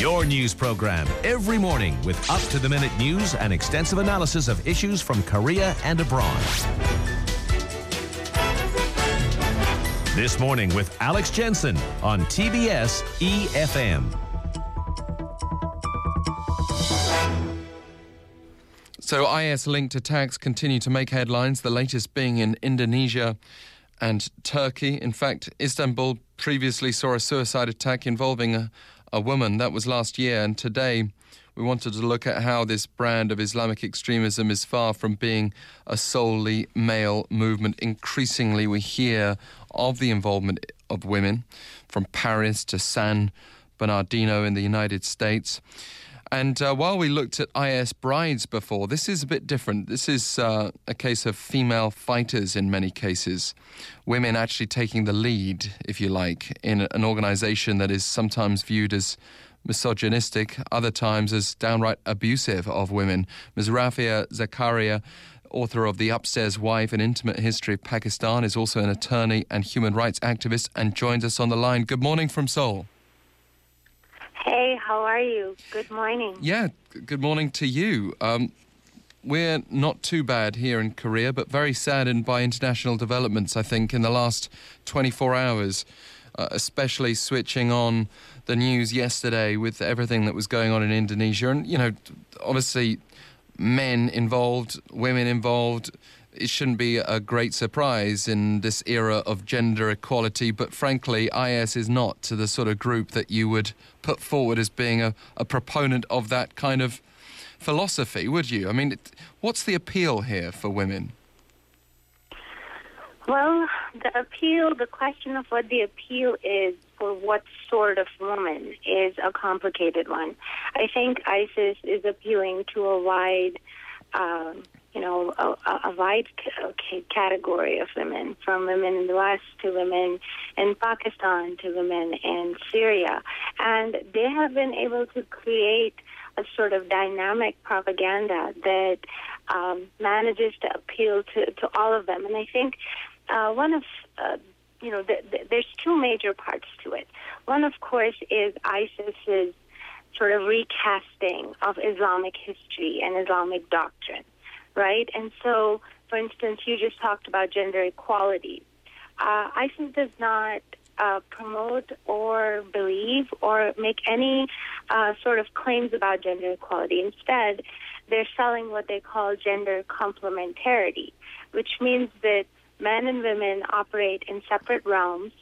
Your news program every morning with up to the minute news and extensive analysis of issues from Korea and abroad. This morning with Alex Jensen on TBS EFM. So IS linked attacks continue to make headlines, the latest being in Indonesia and Turkey. In fact, Istanbul previously saw a suicide attack involving a, a woman. That was last year. And today, we wanted to look at how this brand of Islamic extremism is far from being a solely male movement. Increasingly, we hear of the involvement of women from Paris to San Bernardino in the United States. And uh, while we looked at IS brides before, this is a bit different. This is uh, a case of female fighters in many cases. Women actually taking the lead, if you like, in an organization that is sometimes viewed as misogynistic, other times as downright abusive of women. Ms. Rafia Zakaria, author of The Upstairs Wife An Intimate History of Pakistan, is also an attorney and human rights activist and joins us on the line. Good morning from Seoul. Hey, how are you? Good morning. Yeah, good morning to you. Um, we're not too bad here in Korea, but very saddened by international developments, I think, in the last 24 hours, uh, especially switching on the news yesterday with everything that was going on in Indonesia. And, you know, obviously, men involved, women involved, it shouldn't be a great surprise in this era of gender equality, but frankly, IS is not to the sort of group that you would put forward as being a, a proponent of that kind of philosophy, would you? I mean, what's the appeal here for women? Well, the appeal, the question of what the appeal is for what sort of woman is a complicated one. I think ISIS is appealing to a wide um, you know, a, a wide category of women, from women in the West to women in Pakistan to women in Syria. And they have been able to create a sort of dynamic propaganda that um, manages to appeal to, to all of them. And I think uh, one of uh, you know, the, the, there's two major parts to it. One, of course, is ISIS's sort of recasting of Islamic history and Islamic doctrine right? And so, for instance, you just talked about gender equality. Uh, ISIS does not uh, promote or believe or make any uh, sort of claims about gender equality. Instead, they're selling what they call gender complementarity, which means that men and women operate in separate realms.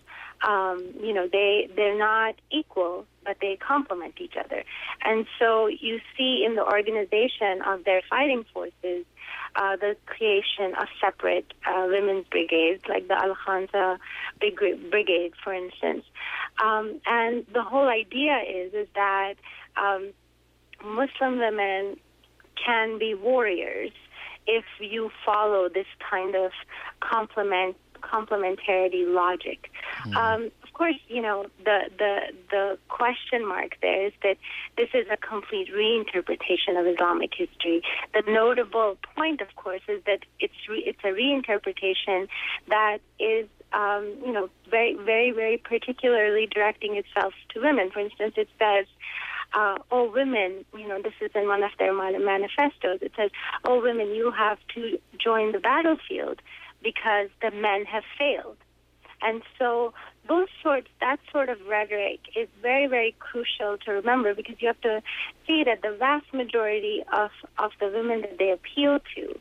Um, you know, they they're not equal, but they complement each other. And so you see in the organization of their fighting forces uh, the creation of separate uh, women's brigades, like the Al Khansa Brigade, for instance. Um, and the whole idea is is that um, Muslim women can be warriors if you follow this kind of complement complementarity logic. Mm. Um, course, you know the the the question mark there is that this is a complete reinterpretation of Islamic history. The notable point, of course, is that it's re- it's a reinterpretation that is um, you know very very very particularly directing itself to women. For instance, it says. Uh, oh, women, you know, this is in one of their manifestos. It says, oh, women, you have to join the battlefield because the men have failed. And so those sorts, that sort of rhetoric is very, very crucial to remember because you have to see that the vast majority of, of the women that they appeal to,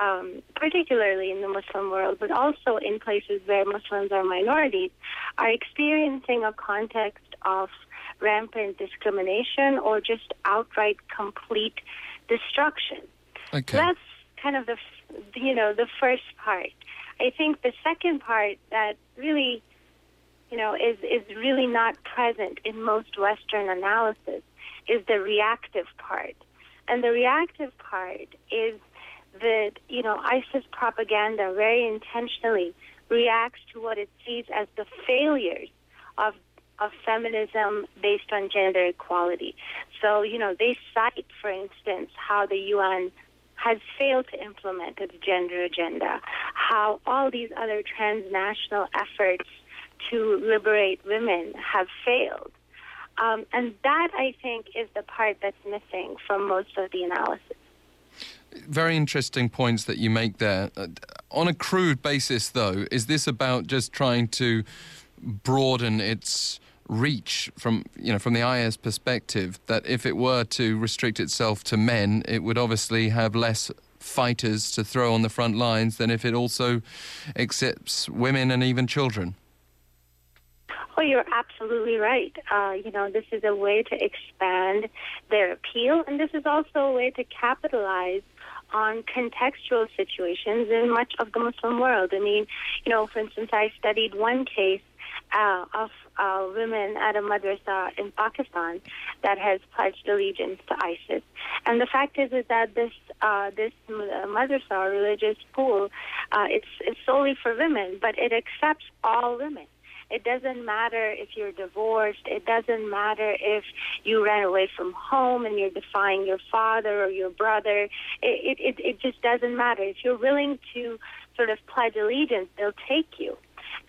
um, particularly in the Muslim world, but also in places where Muslims are minorities, are experiencing a context of rampant discrimination or just outright complete destruction. Okay. So that's kind of the you know the first part. I think the second part that really you know is is really not present in most Western analysis is the reactive part, and the reactive part is that you know ISIS propaganda very intentionally reacts to what it sees as the failures of of feminism based on gender equality. So, you know, they cite, for instance, how the UN has failed to implement its gender agenda, how all these other transnational efforts to liberate women have failed. Um, and that, I think, is the part that's missing from most of the analysis. Very interesting points that you make there. Uh, on a crude basis, though, is this about just trying to broaden its reach from you know from the IS perspective that if it were to restrict itself to men, it would obviously have less fighters to throw on the front lines than if it also accepts women and even children. Oh, you're absolutely right. Uh, you know, this is a way to expand their appeal, and this is also a way to capitalize on contextual situations in much of the Muslim world. I mean, you know, for instance, I studied one case uh, of uh, women at a madrasa in Pakistan that has pledged allegiance to ISIS. And the fact is, is that this uh, this madrasa religious school, uh, it's it's solely for women, but it accepts all women. It doesn't matter if you're divorced. It doesn't matter if you ran away from home and you're defying your father or your brother. It, it, it just doesn't matter. If you're willing to sort of pledge allegiance, they'll take you.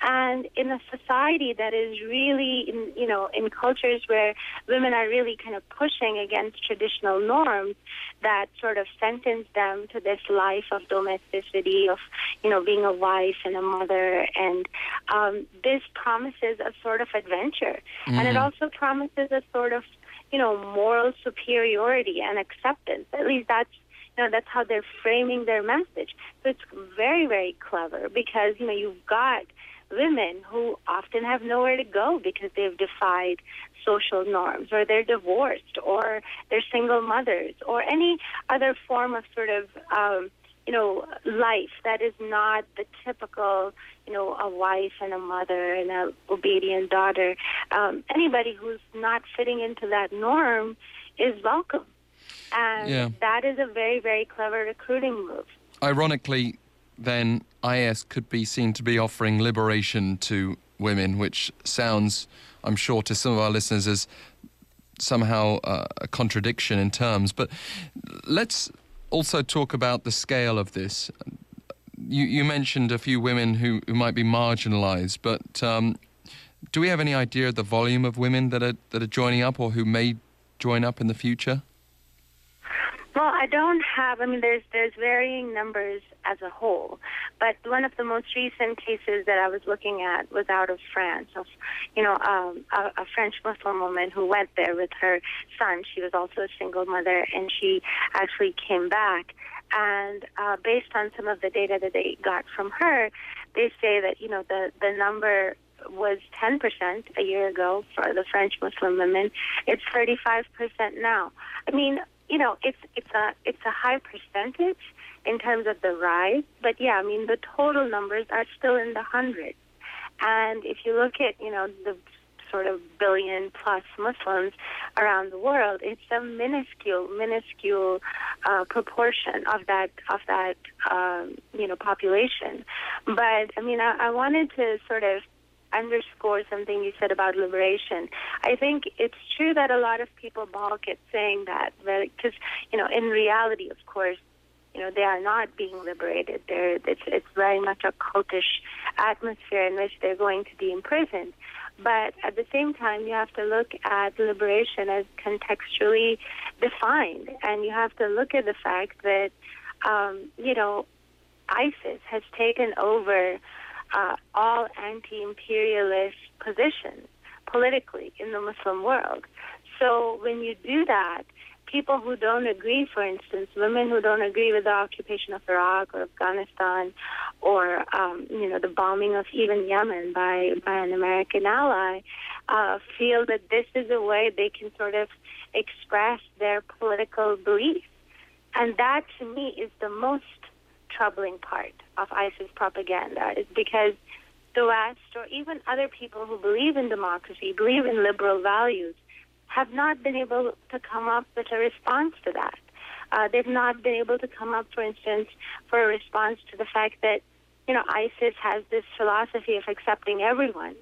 And in a society that is really, in, you know, in cultures where women are really kind of pushing against traditional norms that sort of sentence them to this life of domesticity, of, you know, being a wife and a mother. And um, this promises a sort of adventure. Mm-hmm. And it mm-hmm. also promises a sort of, you know, moral superiority and acceptance. At least that's you know, that's how they're framing their message. So it's very, very clever because, you know, you've got women who often have nowhere to go because they've defied social norms or they're divorced or they're single mothers or any other form of sort of um, you know life that is not the typical you know a wife and a mother and a obedient daughter. Um, anybody who's not fitting into that norm is welcome. And yeah. that is a very very clever recruiting move. Ironically then IS could be seen to be offering liberation to women, which sounds, I'm sure, to some of our listeners as somehow uh, a contradiction in terms. But let's also talk about the scale of this. You, you mentioned a few women who, who might be marginalized, but um, do we have any idea of the volume of women that are, that are joining up or who may join up in the future? I don't have. I mean, there's there's varying numbers as a whole, but one of the most recent cases that I was looking at was out of France. Of, you know, um, a, a French Muslim woman who went there with her son. She was also a single mother, and she actually came back. And uh, based on some of the data that they got from her, they say that you know the the number was 10% a year ago for the French Muslim women. It's 35% now. I mean, you know, it's it's a it's a high percentage in terms of the rise, but yeah, I mean the total numbers are still in the hundreds. And if you look at you know the sort of billion plus Muslims around the world, it's a minuscule, minuscule uh, proportion of that of that um, you know population. But I mean, I, I wanted to sort of underscore something you said about liberation. I think it's true that a lot of people balk at saying that, because you know, in reality, of course, you know, they are not being liberated. They're, it's, it's very much a cultish atmosphere in which they're going to be imprisoned. But at the same time, you have to look at liberation as contextually defined, and you have to look at the fact that, um, you know, ISIS has taken over uh, all anti-imperialist positions politically in the Muslim world. So when you do that, people who don't agree, for instance, women who don't agree with the occupation of Iraq or Afghanistan, or um, you know the bombing of even Yemen by by an American ally, uh, feel that this is a way they can sort of express their political beliefs, and that to me is the most troubling part of ISIS propaganda is because the West or even other people who believe in democracy, believe in liberal values, have not been able to come up with a response to that. Uh, they've not been able to come up, for instance, for a response to the fact that, you know, ISIS has this philosophy of accepting everyone.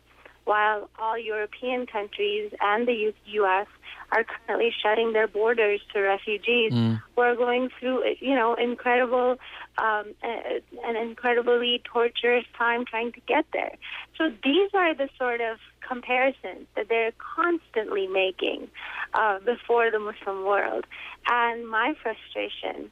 while all European countries and the U.S. are currently shutting their borders to refugees mm. who are going through, you know, incredible, um, an incredibly torturous time trying to get there. So these are the sort of comparisons that they're constantly making uh, before the Muslim world. And my frustration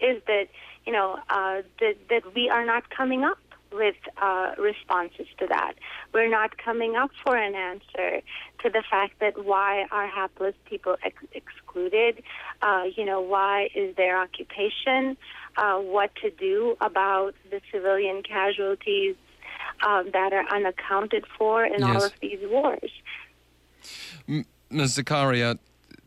is that, you know, uh, that, that we are not coming up with uh, responses to that. We're not coming up for an answer to the fact that why are hapless people ex- excluded? Uh, you know, why is their occupation? Uh, what to do about the civilian casualties um, that are unaccounted for in yes. all of these wars? Ms. Zakaria,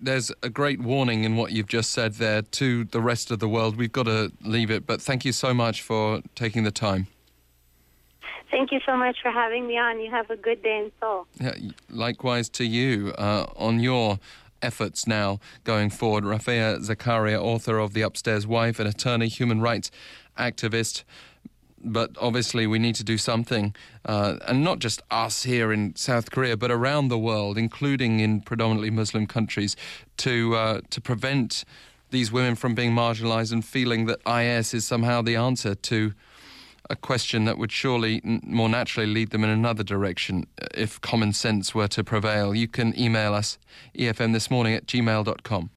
there's a great warning in what you've just said there to the rest of the world. We've got to leave it, but thank you so much for taking the time. Thank you so much for having me on. You have a good day in Seoul. Yeah, likewise to you uh, on your efforts now going forward. Rafia Zakaria, author of The Upstairs Wife, an attorney, human rights activist. But obviously, we need to do something, uh, and not just us here in South Korea, but around the world, including in predominantly Muslim countries, to uh, to prevent these women from being marginalized and feeling that IS is somehow the answer to a question that would surely more naturally lead them in another direction uh, if common sense were to prevail. You can email us, efm this morning at gmail.com.